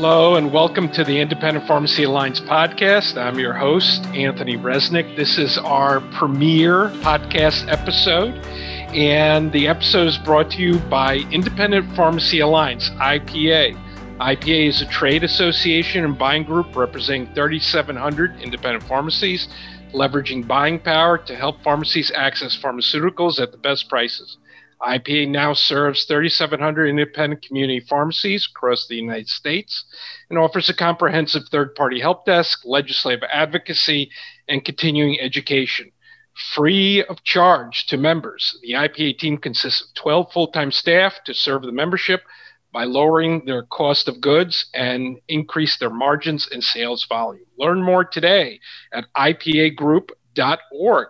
Hello, and welcome to the Independent Pharmacy Alliance podcast. I'm your host, Anthony Resnick. This is our premiere podcast episode, and the episode is brought to you by Independent Pharmacy Alliance, IPA. IPA is a trade association and buying group representing 3,700 independent pharmacies, leveraging buying power to help pharmacies access pharmaceuticals at the best prices. IPA now serves 3,700 independent community pharmacies across the United States and offers a comprehensive third party help desk, legislative advocacy, and continuing education. Free of charge to members. The IPA team consists of 12 full time staff to serve the membership by lowering their cost of goods and increase their margins and sales volume. Learn more today at ipagroup.org.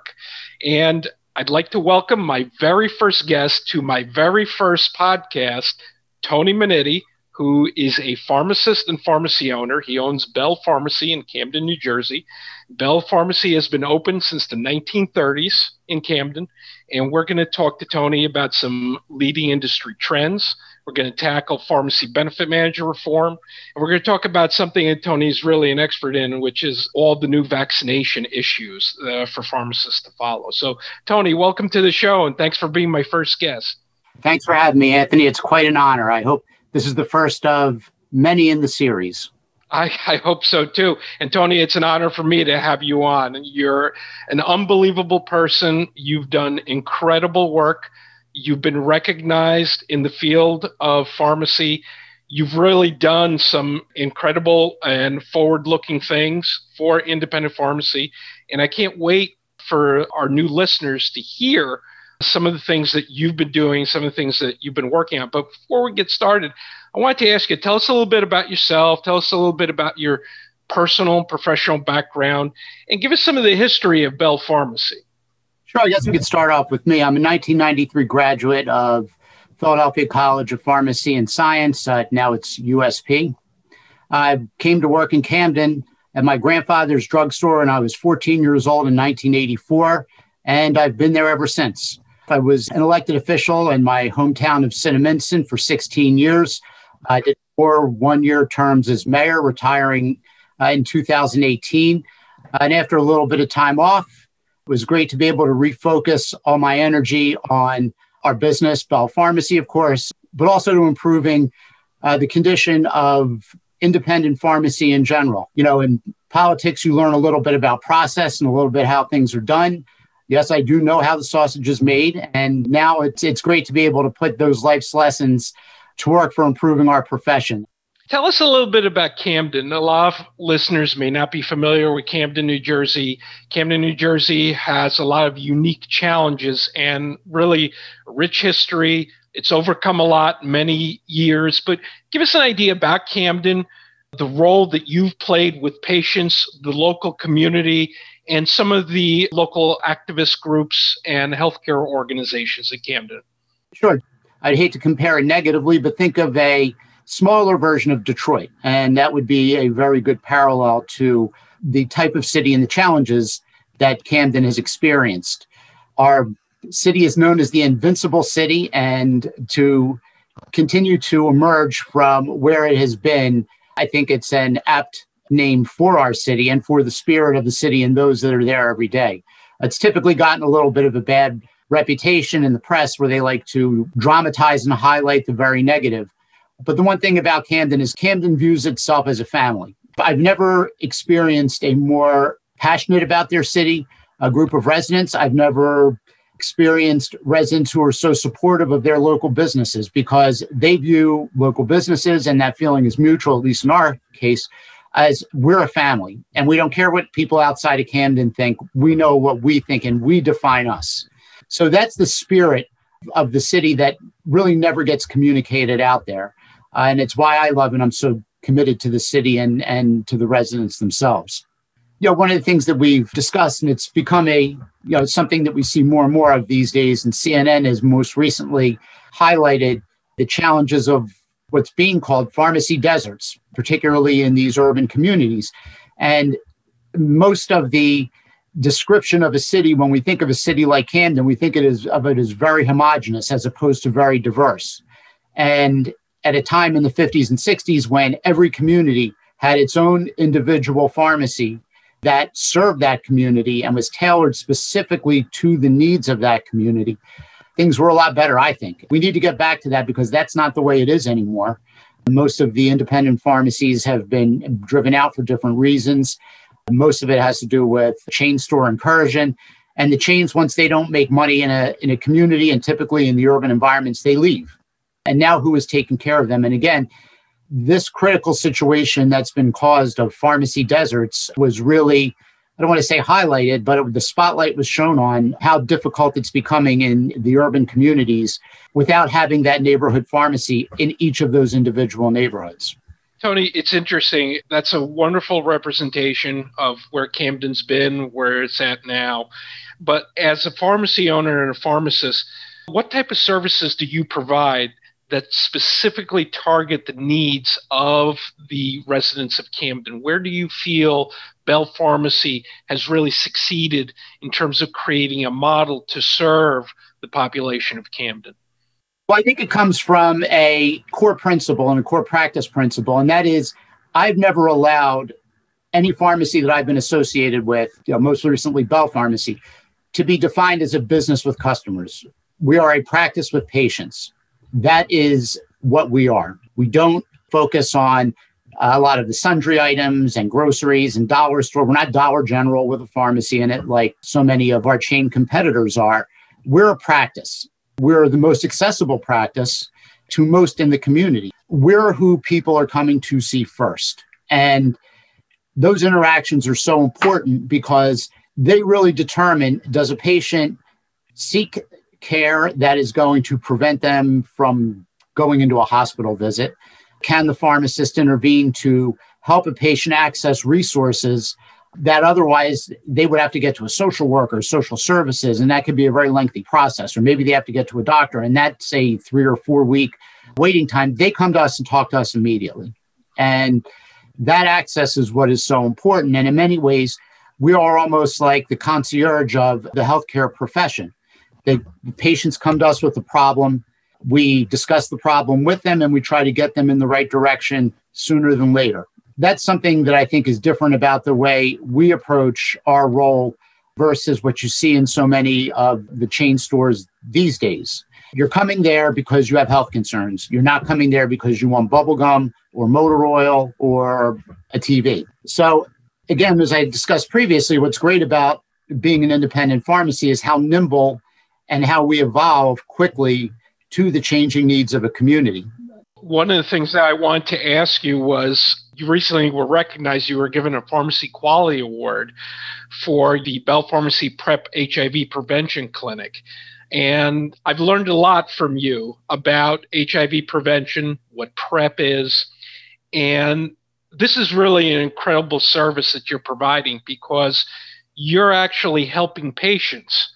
And I'd like to welcome my very first guest to my very first podcast, Tony Minniti, who is a pharmacist and pharmacy owner. He owns Bell Pharmacy in Camden, New Jersey. Bell Pharmacy has been open since the 1930s in Camden, and we're going to talk to Tony about some leading industry trends, we're going to tackle pharmacy benefit manager reform. And we're going to talk about something that Tony's really an expert in, which is all the new vaccination issues uh, for pharmacists to follow. So, Tony, welcome to the show and thanks for being my first guest. Thanks for having me, Anthony. It's quite an honor. I hope this is the first of many in the series. I, I, hope so too. And Tony, it's an honor for me to have you on. You're an unbelievable person. You've done incredible work. You've been recognized in the field of pharmacy. You've really done some incredible and forward looking things for independent pharmacy. And I can't wait for our new listeners to hear some of the things that you've been doing, some of the things that you've been working on. But before we get started, I wanted to ask you tell us a little bit about yourself, tell us a little bit about your personal and professional background, and give us some of the history of Bell Pharmacy. Sure, I guess we could start off with me. I'm a 1993 graduate of Philadelphia College of Pharmacy and Science. Uh, now it's USP. I came to work in Camden at my grandfather's drugstore when I was 14 years old in 1984, and I've been there ever since. I was an elected official in my hometown of Cinnaminson for 16 years. I did four one year terms as mayor, retiring uh, in 2018. And after a little bit of time off, it was great to be able to refocus all my energy on our business, Bell Pharmacy, of course, but also to improving uh, the condition of independent pharmacy in general. You know, in politics, you learn a little bit about process and a little bit how things are done. Yes, I do know how the sausage is made, and now it's it's great to be able to put those life's lessons to work for improving our profession. Tell us a little bit about Camden. A lot of listeners may not be familiar with Camden, New Jersey. Camden, New Jersey has a lot of unique challenges and really rich history. It's overcome a lot, many years. But give us an idea about Camden, the role that you've played with patients, the local community, and some of the local activist groups and healthcare organizations at Camden. Sure. I'd hate to compare it negatively, but think of a smaller version of Detroit. And that would be a very good parallel to the type of city and the challenges that Camden has experienced. Our city is known as the Invincible City, and to continue to emerge from where it has been, I think it's an apt name for our city and for the spirit of the city and those that are there every day. It's typically gotten a little bit of a bad reputation in the press where they like to dramatize and highlight the very negative. But the one thing about Camden is Camden views itself as a family. I've never experienced a more passionate about their city, a group of residents. I've never experienced residents who are so supportive of their local businesses because they view local businesses, and that feeling is mutual, at least in our case, as we're a family and we don't care what people outside of Camden think. We know what we think and we define us. So that's the spirit of the city that really never gets communicated out there. Uh, and it's why I love and I'm so committed to the city and, and to the residents themselves. You know, one of the things that we've discussed, and it's become a, you know, something that we see more and more of these days, and CNN has most recently highlighted the challenges of what's being called pharmacy deserts, particularly in these urban communities. And most of the description of a city, when we think of a city like Camden, we think it is, of it as very homogenous as opposed to very diverse. And at a time in the 50s and 60s when every community had its own individual pharmacy that served that community and was tailored specifically to the needs of that community, things were a lot better, I think. We need to get back to that because that's not the way it is anymore. Most of the independent pharmacies have been driven out for different reasons. Most of it has to do with chain store incursion. And the chains, once they don't make money in a, in a community and typically in the urban environments, they leave. And now who is taking care of them? And again, this critical situation that's been caused of pharmacy deserts was really I don't want to say highlighted, but it, the spotlight was shown on how difficult it's becoming in the urban communities without having that neighborhood pharmacy in each of those individual neighborhoods. Tony, it's interesting. That's a wonderful representation of where Camden's been, where it's at now. But as a pharmacy owner and a pharmacist, what type of services do you provide that specifically target the needs of the residents of Camden? Where do you feel Bell Pharmacy has really succeeded in terms of creating a model to serve the population of Camden? Well, I think it comes from a core principle and a core practice principle, and that is I've never allowed any pharmacy that I've been associated with, you know, most recently Bell Pharmacy, to be defined as a business with customers. We are a practice with patients that is what we are. We don't focus on a lot of the sundry items and groceries and dollar store. We're not Dollar General with a pharmacy in it like so many of our chain competitors are. We're a practice. We're the most accessible practice to most in the community. We're who people are coming to see first. And those interactions are so important because they really determine does a patient seek care that is going to prevent them from going into a hospital visit? Can the pharmacist intervene to help a patient access resources that otherwise they would have to get to a social worker, social services, and that could be a very lengthy process. Or maybe they have to get to a doctor, and that's a three or four week waiting time. They come to us and talk to us immediately. And that access is what is so important. And in many ways, we are almost like the concierge of the healthcare profession. The patients come to us with a problem. We discuss the problem with them and we try to get them in the right direction sooner than later. That's something that I think is different about the way we approach our role versus what you see in so many of the chain stores these days. You're coming there because you have health concerns. You're not coming there because you want bubble gum or motor oil or a TV. So, again, as I discussed previously, what's great about being an independent pharmacy is how nimble and how we evolve quickly to the changing needs of a community. One of the things that I want to ask you was you recently were recognized, you were given a Pharmacy Quality Award for the Bell Pharmacy PrEP HIV Prevention Clinic. And I've learned a lot from you about HIV prevention, what PrEP is. And this is really an incredible service that you're providing because you're actually helping patients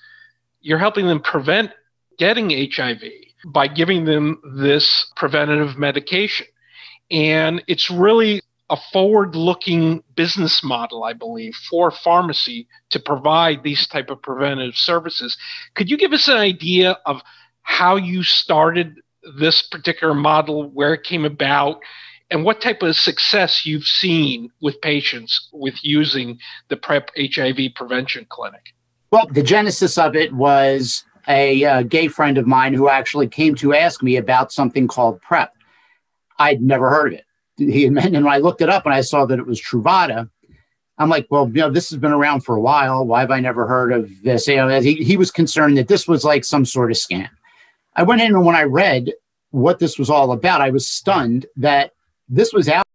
you're helping them prevent getting HIV by giving them this preventative medication. And it's really a forward looking business model i believe for pharmacy to provide these type of preventative services could you give us an idea of how you started this particular model where it came about and what type of success you've seen with patients with using the prep hiv prevention clinic well, the genesis of it was a uh, gay friend of mine who actually came to ask me about something called PrEP. I'd never heard of it. He and when I looked it up and I saw that it was Truvada, I'm like, well, you know, this has been around for a while. Why have I never heard of this? You know, he, he was concerned that this was like some sort of scam. I went in and when I read what this was all about, I was stunned that this was out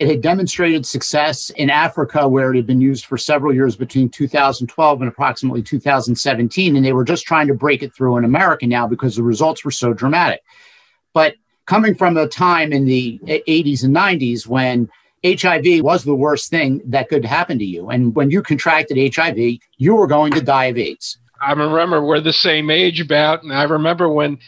it had demonstrated success in Africa, where it had been used for several years between 2012 and approximately 2017. And they were just trying to break it through in America now because the results were so dramatic. But coming from a time in the 80s and 90s when HIV was the worst thing that could happen to you. And when you contracted HIV, you were going to die of AIDS. I remember we're the same age about, and I remember when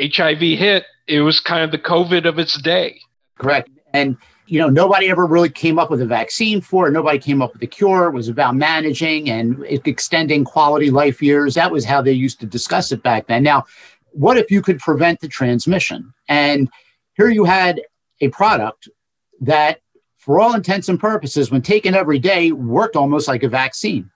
HIV hit, it was kind of the COVID of its day. Correct. And you know, nobody ever really came up with a vaccine for it. Nobody came up with a cure. It was about managing and extending quality life years. That was how they used to discuss it back then. Now, what if you could prevent the transmission? And Here you had a product that, for all intents and purposes, when taken every day, worked almost like a vaccine.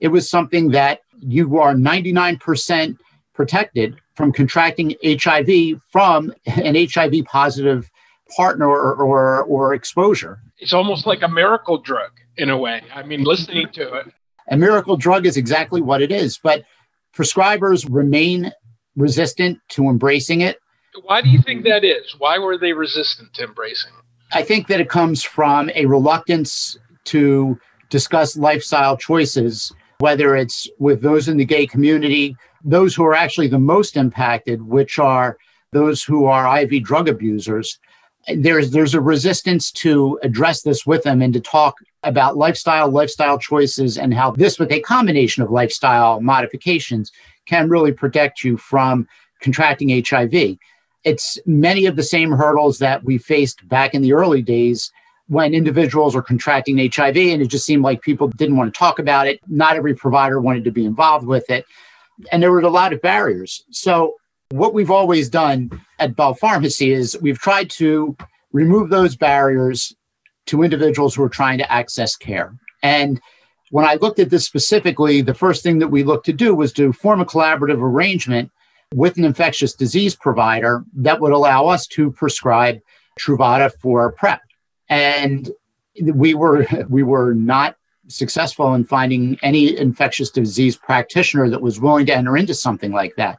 It was something that you are 99% protected from contracting HIV from an HIV positive partner or, or, or exposure. It's almost like a miracle drug in a way. I mean, listening to it. A miracle drug is exactly what it is, but prescribers remain resistant to embracing it. Why do you think that is? Why were they resistant to embracing it? I think that it comes from a reluctance to discuss lifestyle choices, whether it's with those in the gay community, those who are actually the most impacted, which are those who are IV drug abusers. There's there's a resistance to address this with them and to talk about lifestyle, lifestyle choices, and how this, with a combination of lifestyle modifications, can really protect you from contracting HIV. It's many of the same hurdles that we faced back in the early days when individuals were contracting HIV, and it just seemed like people didn't want to talk about it. Not every provider wanted to be involved with it. And there were a lot of barriers. So, what we've always done at Bell Pharmacy is we've tried to remove those barriers to individuals who are trying to access care. And when I looked at this specifically, the first thing that we looked to do was to form a collaborative arrangement with an infectious disease provider that would allow us to prescribe Truvada for PrEP. And we were we were not successful in finding any infectious disease practitioner that was willing to enter into something like that.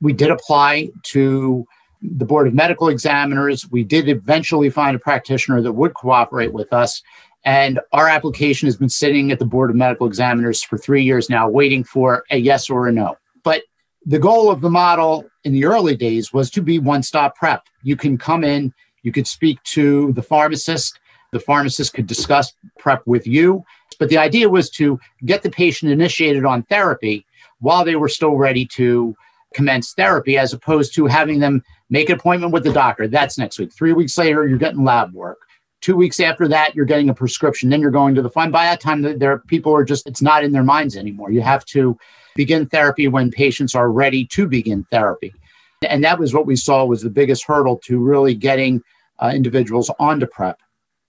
We did apply to the Board of Medical Examiners. We did eventually find a practitioner that would cooperate with us. And our application has been sitting at the Board of Medical Examiners for three years now, waiting for a yes or a no. But the goal of the model in the early days was to be one stop PrEP. You can come in, you could speak to the pharmacist, the pharmacist could discuss PrEP with you. But the idea was to get the patient initiated on therapy while they were still ready to commence therapy, as opposed to having them make an appointment with the doctor. That's next week. Three weeks later, you're getting lab work. Two weeks after that, you're getting a prescription. Then you're going to the fund. By that time, there people are just, it's not in their minds anymore. You have to begin therapy when patients are ready to begin therapy. And that was what we saw was the biggest hurdle to really getting uh, individuals onto PrEP.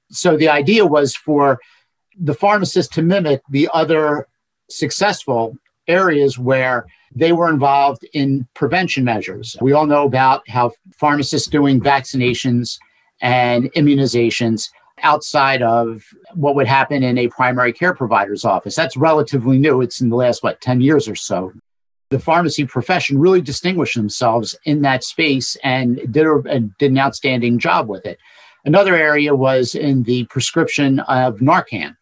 So the idea was for the pharmacist to mimic the other successful areas where they were involved in prevention measures. We all know about how pharmacists doing vaccinations and immunizations outside of what would happen in a primary care provider's office. That's relatively new. It's in the last, what, 10 years or so. The pharmacy profession really distinguished themselves in that space and did, a, did an outstanding job with it. Another area was in the prescription of Narcan.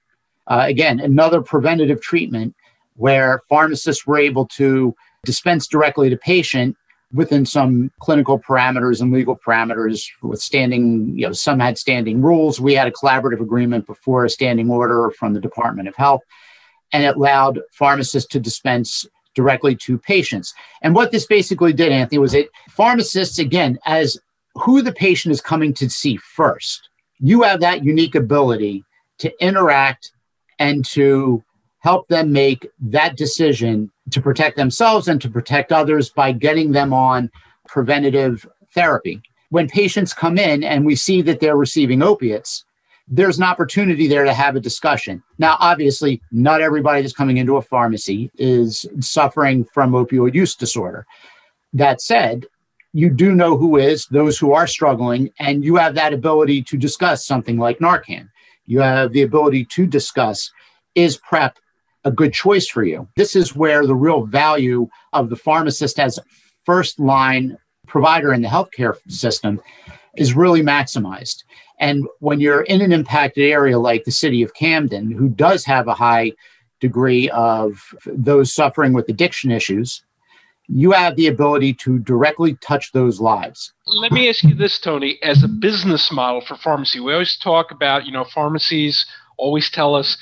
Uh, again, another preventative treatment where pharmacists were able to dispense directly to patient within some clinical parameters and legal parameters with standing, you know, some had standing rules. We had a collaborative agreement before a standing order from the Department of Health, and it allowed pharmacists to dispense directly to patients. And what this basically did, Anthony, was it pharmacists, again, as who the patient is coming to see first, you have that unique ability to interact and to help them make that decision to protect themselves and to protect others by getting them on preventative therapy. When patients come in and we see that they're receiving opiates, there's an opportunity there to have a discussion. Now, obviously, not everybody that's coming into a pharmacy is suffering from opioid use disorder. That said, you do know who is, those who are struggling, and you have that ability to discuss something like Narcan. You have the ability to discuss is PrEP a good choice for you? This is where the real value of the pharmacist as first line provider in the healthcare system is really maximized. And when you're in an impacted area like the city of Camden, who does have a high degree of those suffering with addiction issues, you have the ability to directly touch those lives. Let me ask you this, Tony, as a business model for pharmacy, we always talk about, you know, pharmacies always tell us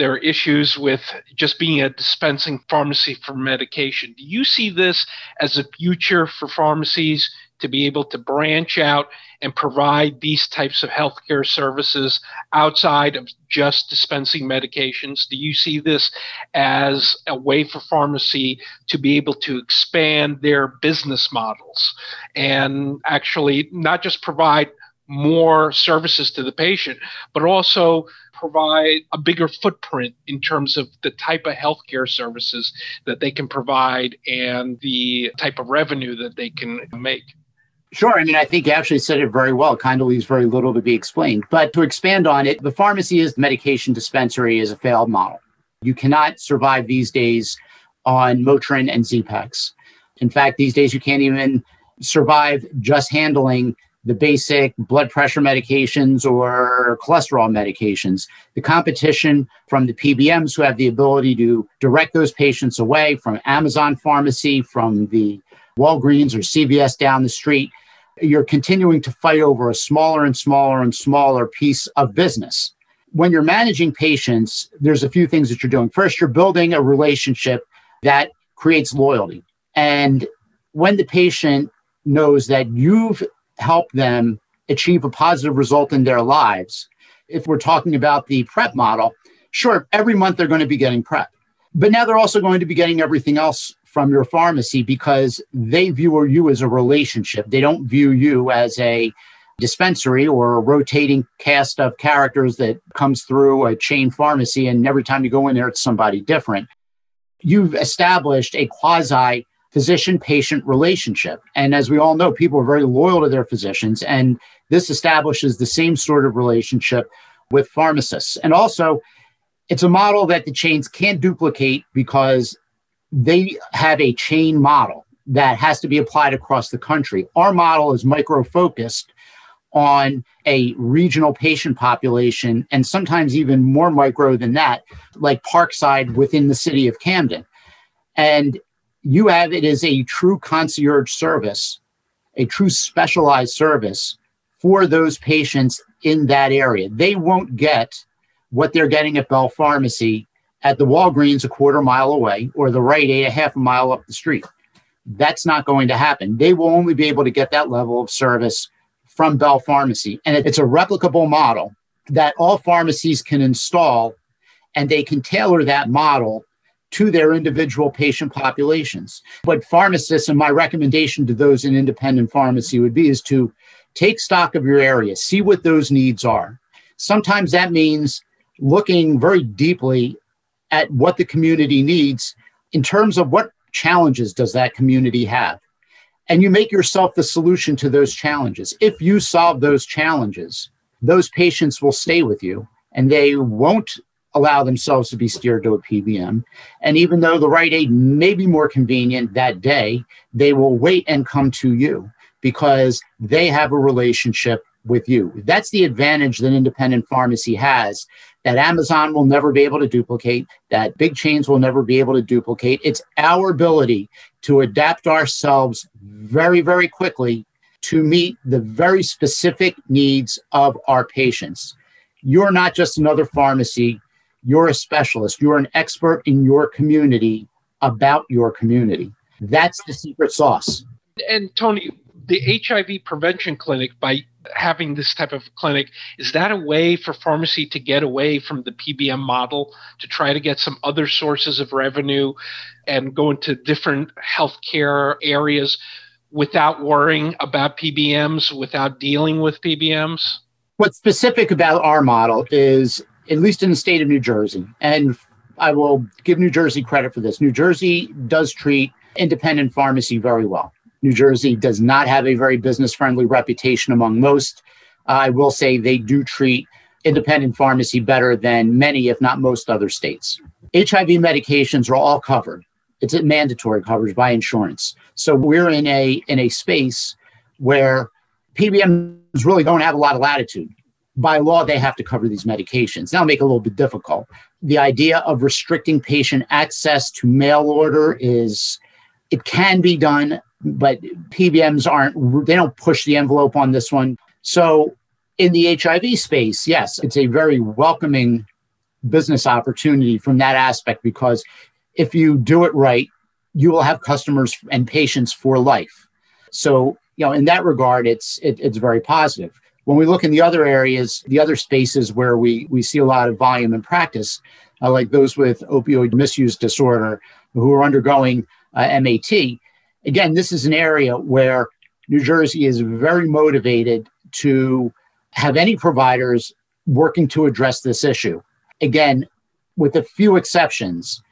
There are issues with just being a dispensing pharmacy for medication. Do you see this as a future for pharmacies to be able to branch out and provide these types of healthcare services outside of just dispensing medications? Do you see this as a way for pharmacy to be able to expand their business models and actually not just provide more services to the patient, but also provide a bigger footprint in terms of the type of healthcare services that they can provide and the type of revenue that they can make. Sure. I mean, I think you actually said it very well. Kind of leaves very little to be explained. But to expand on it, the pharmacy is the medication dispensary is a failed model. You cannot survive these days on Motrin and Z-Paks. In fact, these days you can't even survive just handling the basic blood pressure medications or cholesterol medications. The competition from the PBMs who have the ability to direct those patients away from Amazon Pharmacy, from the Walgreens or CVS down the street, you're continuing to fight over a smaller and smaller and smaller piece of business. When you're managing patients, there's a few things that you're doing. First, you're building a relationship that creates loyalty. And when the patient knows that you've helped them achieve a positive result in their lives, if we're talking about the PrEP model, sure, every month they're going to be getting PrEP. But now they're also going to be getting everything else from your pharmacy because they view you as a relationship. They don't view you as a dispensary or a rotating cast of characters that comes through a chain pharmacy and every time you go in there it's somebody different. You've established a quasi physician patient relationship. And as we all know, people are very loyal to their physicians and this establishes the same sort of relationship with pharmacists. And also, it's a model that the chains can't duplicate because they have a chain model that has to be applied across the country. Our model is micro focused on a regional patient population and sometimes even more micro than that, like Parkside within the city of Camden. And you have it as a true concierge service, a true specialized service for those patients in that area. They won't get what they're getting at Bell Pharmacy at the Walgreens a quarter mile away or the Rite Aid a half a mile up the street. That's not going to happen. They will only be able to get that level of service from Bell Pharmacy. And it's a replicable model that all pharmacies can install and they can tailor that model to their individual patient populations. But pharmacists, and my recommendation to those in independent pharmacy would be is to take stock of your area, see what those needs are. Sometimes that means looking very deeply at what the community needs in terms of what challenges does that community have and you make yourself the solution to those challenges if you solve those challenges those patients will stay with you and they won't allow themselves to be steered to a PBM. And even though the Rite Aid may be more convenient that day, they will wait and come to you because they have a relationship with you. That's the advantage that independent pharmacy has that Amazon will never be able to duplicate, that big chains will never be able to duplicate. It's our ability to adapt ourselves very, very quickly to meet the very specific needs of our patients. You're not just another pharmacy, you're a specialist, you're an expert in your community about your community. That's the secret sauce. And Tony, the HIV prevention clinic, by having this type of clinic, is that a way for pharmacy to get away from the PBM model to try to get some other sources of revenue and go into different healthcare areas without worrying about PBMs, without dealing with PBMs? What's specific about our model is, at least in the state of New Jersey, and I will give New Jersey credit for this. New Jersey does treat independent pharmacy very well. New Jersey does not have a very business friendly reputation among most. I will say they do treat independent pharmacy better than many, if not most, other states. HIV medications are all covered. It's a mandatory coverage by insurance. So we're in a in a space where PBMs really don't have a lot of latitude. By law, they have to cover these medications. That'll make it a little bit difficult. The idea of restricting patient access to mail order is it can be done but PBMs aren't, they don't push the envelope on this one. So in the HIV space, yes, it's a very welcoming business opportunity from that aspect because if you do it right, you will have customers and patients for life. So, you know, in that regard, it's it, it's very positive. When we look in the other areas, the other spaces where we we see a lot of volume in practice, uh, like those with opioid misuse disorder who are undergoing uh, MAT, again, this is an area where New Jersey is very motivated to have any providers working to address this issue. Again, with a few exceptions,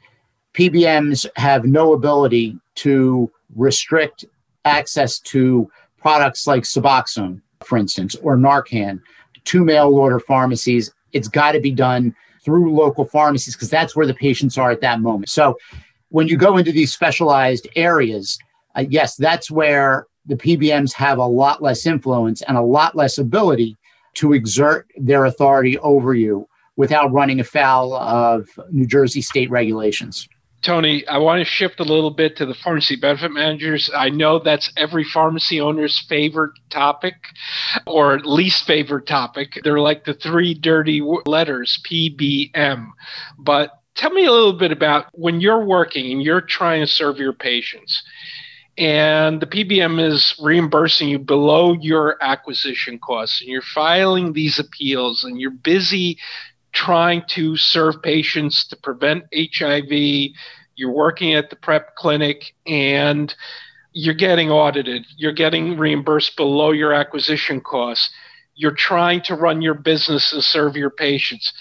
PBMs have no ability to restrict access to products like Suboxone, for instance, or Narcan to mail order pharmacies. It's got to be done through local pharmacies because that's where the patients are at that moment. So when you go into these specialized areas, uh, yes, that's where the PBMs have a lot less influence and a lot less ability to exert their authority over you without running afoul of New Jersey state regulations. Tony, I want to shift a little bit to the pharmacy benefit managers. I know that's every pharmacy owner's favorite topic or least favorite topic. They're like the three dirty letters, PBM. But tell me a little bit about when you're working and you're trying to serve your patients and the PBM is reimbursing you below your acquisition costs, and you're filing these appeals, and you're busy trying to serve patients to prevent HIV. You're working at the PrEP clinic, and you're getting audited. You're getting reimbursed below your acquisition costs. You're trying to run your business and serve your patients.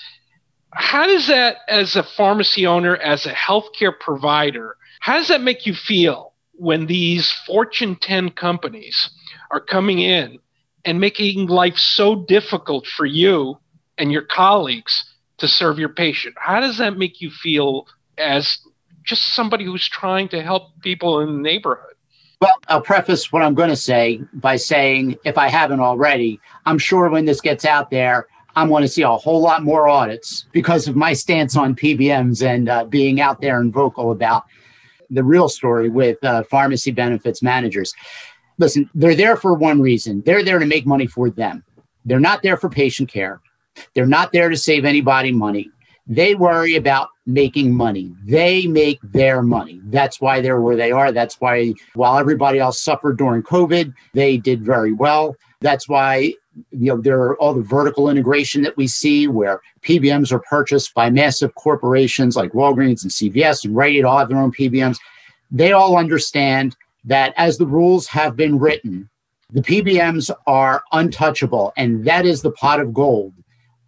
How does that, as a pharmacy owner, as a healthcare provider, how does that make you feel? when these Fortune 10 companies are coming in and making life so difficult for you and your colleagues to serve your patient. How does that make you feel as just somebody who's trying to help people in the neighborhood? Well, I'll preface what I'm going to say by saying, if I haven't already, I'm sure when this gets out there, I'm going to see a whole lot more audits because of my stance on PBMs and uh, being out there and vocal about the real story with uh, pharmacy benefits managers. Listen, they're there for one reason they're there to make money for them. They're not there for patient care. They're not there to save anybody money. They worry about making money. They make their money. That's why they're where they are. That's why, while everybody else suffered during COVID, they did very well. That's why you know there are all the vertical integration that we see where PBMs are purchased by massive corporations like Walgreens and CVS and Rite Aid all have their own PBMs. They all understand that as the rules have been written, the PBMs are untouchable, and that is the pot of gold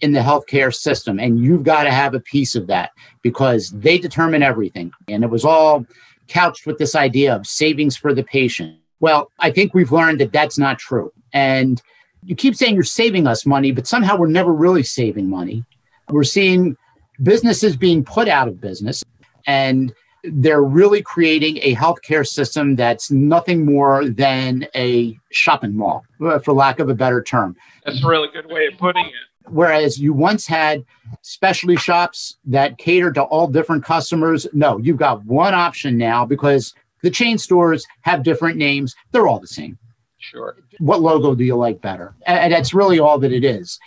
in the healthcare system. And you've got to have a piece of that because they determine everything. And it was all couched with this idea of savings for the patient. Well, I think we've learned that that's not true. And you keep saying you're saving us money, but somehow we're never really saving money. We're seeing businesses being put out of business and they're really creating a healthcare system that's nothing more than a shopping mall, for lack of a better term. That's a really good way of putting it. Whereas you once had specialty shops that catered to all different customers, no, you've got one option now because the chain stores have different names. They're all the same. Sure. What logo do you like better? And that's really all that it is.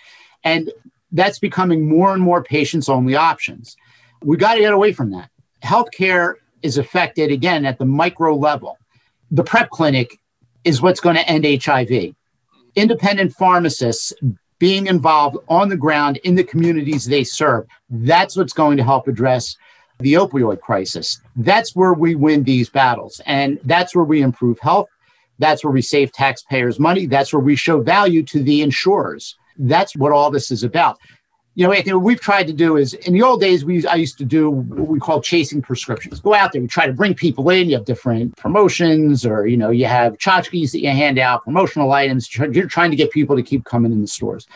And that's becoming more and more patients only options. We got to get away from that. Healthcare is affected again at the micro level. The PrEP clinic is what's going to end HIV. Independent pharmacists being involved on the ground in the communities they serve, that's what's going to help address the opioid crisis. That's where we win these battles. And that's where we improve health. That's where we save taxpayers money. That's where we show value to the insurers. That's what all this is about. You know, Anthony, what we've tried to do is in the old days, we I used to do what we call chasing prescriptions. Go out there, we try to bring people in. You have different promotions, or you know, you have tchotchkes that you hand out, promotional items. You're trying to get people to keep coming in the stores.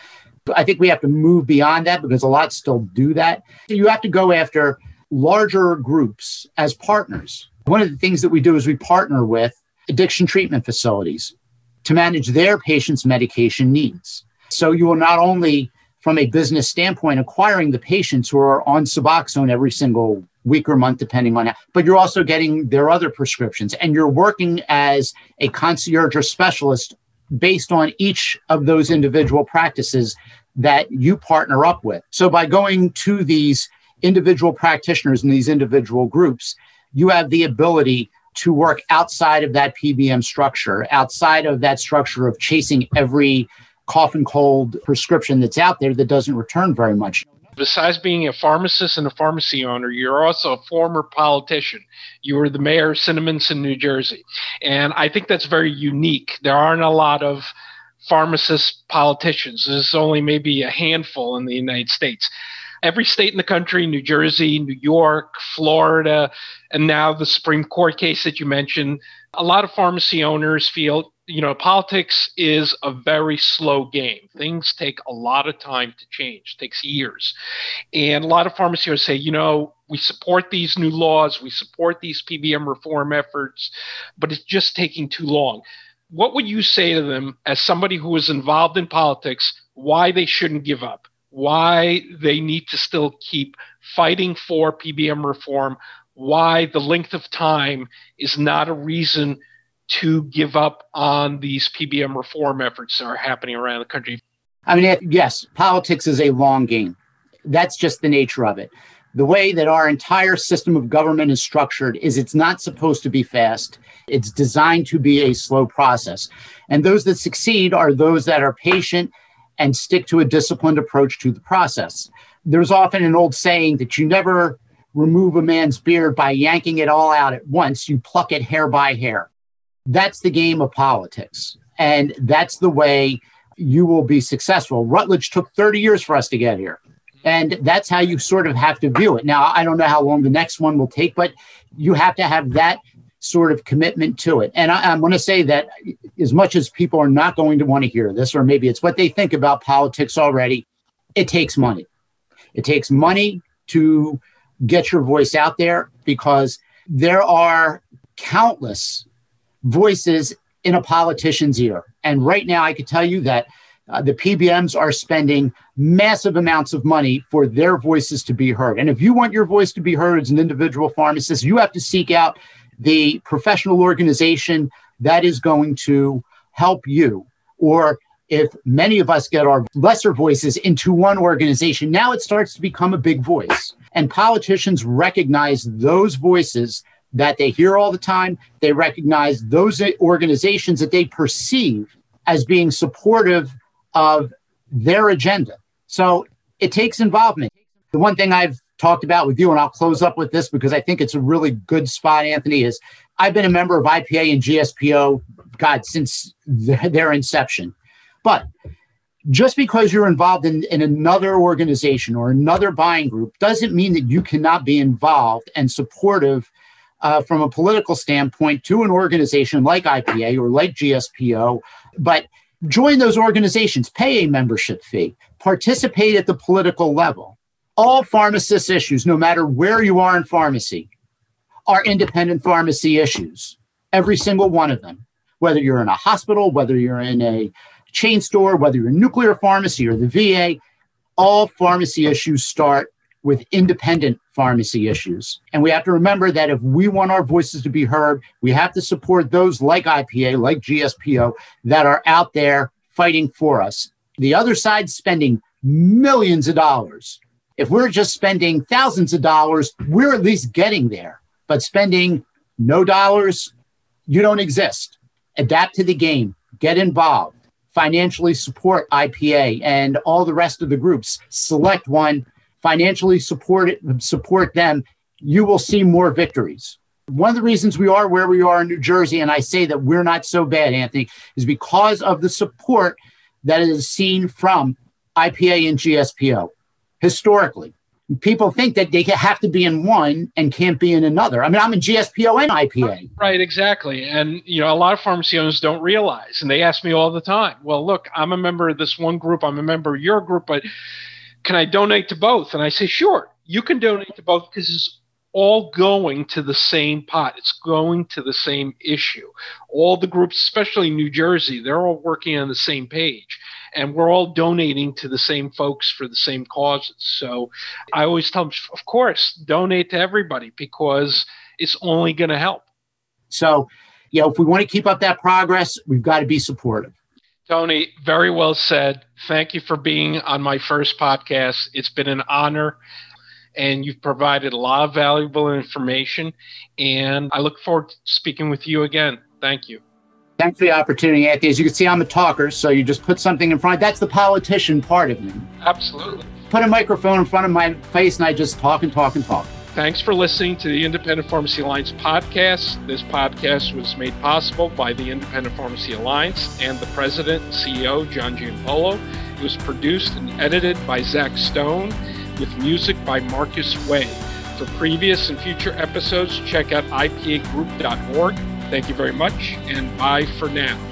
But I think we have to move beyond that because a lot still do that. You have to go after larger groups as partners. One of the things that we do is we partner with addiction treatment facilities to manage their patients' medication needs. So you will not only, from a business standpoint, acquiring the patients who are on Suboxone every single week or month, depending on that, but you're also getting their other prescriptions and you're working as a concierge or specialist based on each of those individual practices that you partner up with. So by going to these individual practitioners in these individual groups, you have the ability to work outside of that PBM structure, outside of that structure of chasing every cough and cold prescription that's out there that doesn't return very much. Besides being a pharmacist and a pharmacy owner, you're also a former politician. You were the mayor of Cinnaminson, New Jersey. And I think that's very unique. There aren't a lot of pharmacist politicians. There's only maybe a handful in the United States. Every state in the country, New Jersey, New York, Florida, and now the Supreme Court case that you mentioned, a lot of pharmacy owners feel you know, politics is a very slow game. Things take a lot of time to change, it takes years. And a lot of pharmacists say, you know, we support these new laws, we support these PBM reform efforts, but it's just taking too long. What would you say to them as somebody who is involved in politics, why they shouldn't give up? Why they need to still keep fighting for PBM reform? Why the length of time is not a reason to give up on these PBM reform efforts that are happening around the country? I mean, yes, politics is a long game. That's just the nature of it. The way that our entire system of government is structured is it's not supposed to be fast. It's designed to be a slow process. And those that succeed are those that are patient and stick to a disciplined approach to the process. There's often an old saying that you never remove a man's beard by yanking it all out at once, you pluck it hair by hair. That's the game of politics. And that's the way you will be successful. Rutledge took 30 years for us to get here. And that's how you sort of have to view it. Now, I don't know how long the next one will take, but you have to have that sort of commitment to it. And I, am going to say that as much as people are not going to want to hear this, or maybe it's what they think about politics already, it takes money. It takes money to get your voice out there because there are countless voices in a politician's ear. And right now, I could tell you that uh, the PBMs are spending massive amounts of money for their voices to be heard. And if you want your voice to be heard as an individual pharmacist, you have to seek out the professional organization that is going to help you. Or if many of us get our lesser voices into one organization, now it starts to become a big voice. And politicians recognize those voices that they hear all the time. They recognize those organizations that they perceive as being supportive of their agenda. So it takes involvement. The one thing I've talked about with you, and I'll close up with this because I think it's a really good spot, Anthony, is I've been a member of IPA and GSPO, God, since their inception. But just because you're involved in, in another organization or another buying group doesn't mean that you cannot be involved and supportive uh, from a political standpoint to an organization like IPA or like GSPO, but join those organizations, pay a membership fee, participate at the political level. All pharmacist issues, no matter where you are in pharmacy, are independent pharmacy issues. Every single one of them, whether you're in a hospital, whether you're in a chain store, whether you're in nuclear pharmacy or the VA, all pharmacy issues start with independent pharmacy issues. And we have to remember that if we want our voices to be heard, we have to support those like IPA, like GSPO, that are out there fighting for us. The other side's spending millions of dollars. If we're just spending thousands of dollars, we're at least getting there. But spending no dollars, you don't exist. Adapt to the game, get involved, financially support IPA and all the rest of the groups. Select one financially support it, support them, you will see more victories. One of the reasons we are where we are in New Jersey, and I say that we're not so bad, Anthony, is because of the support that is seen from IPA and GSPO historically. People think that they have to be in one and can't be in another. I mean, I'm in GSPO and IPA. Right, exactly. And, you know, a lot of pharmacy owners don't realize, and they ask me all the time, well, look, I'm a member of this one group, I'm a member of your group, but can I donate to both? And I say, sure, you can donate to both because it's all going to the same pot. It's going to the same issue. All the groups, especially New Jersey, they're all working on the same page. And we're all donating to the same folks for the same causes. So I always tell them, of course, donate to everybody because it's only going to help. So, you know, if we want to keep up that progress, we've got to be supportive. Tony, very well said. Thank you for being on my first podcast. It's been an honor, and you've provided a lot of valuable information. And I look forward to speaking with you again. Thank you. Thanks for the opportunity, Anthony. As you can see, I'm a talker, so you just put something in front. That's the politician part of me. Absolutely. Put a microphone in front of my face, and I just talk and talk and talk. Thanks for listening to the Independent Pharmacy Alliance podcast. This podcast was made possible by the Independent Pharmacy Alliance and the president and CEO, John Giampolo. It was produced and edited by Zach Stone with music by Marcus Way. For previous and future episodes, check out ipagroup.org. Thank you very much, and bye for now.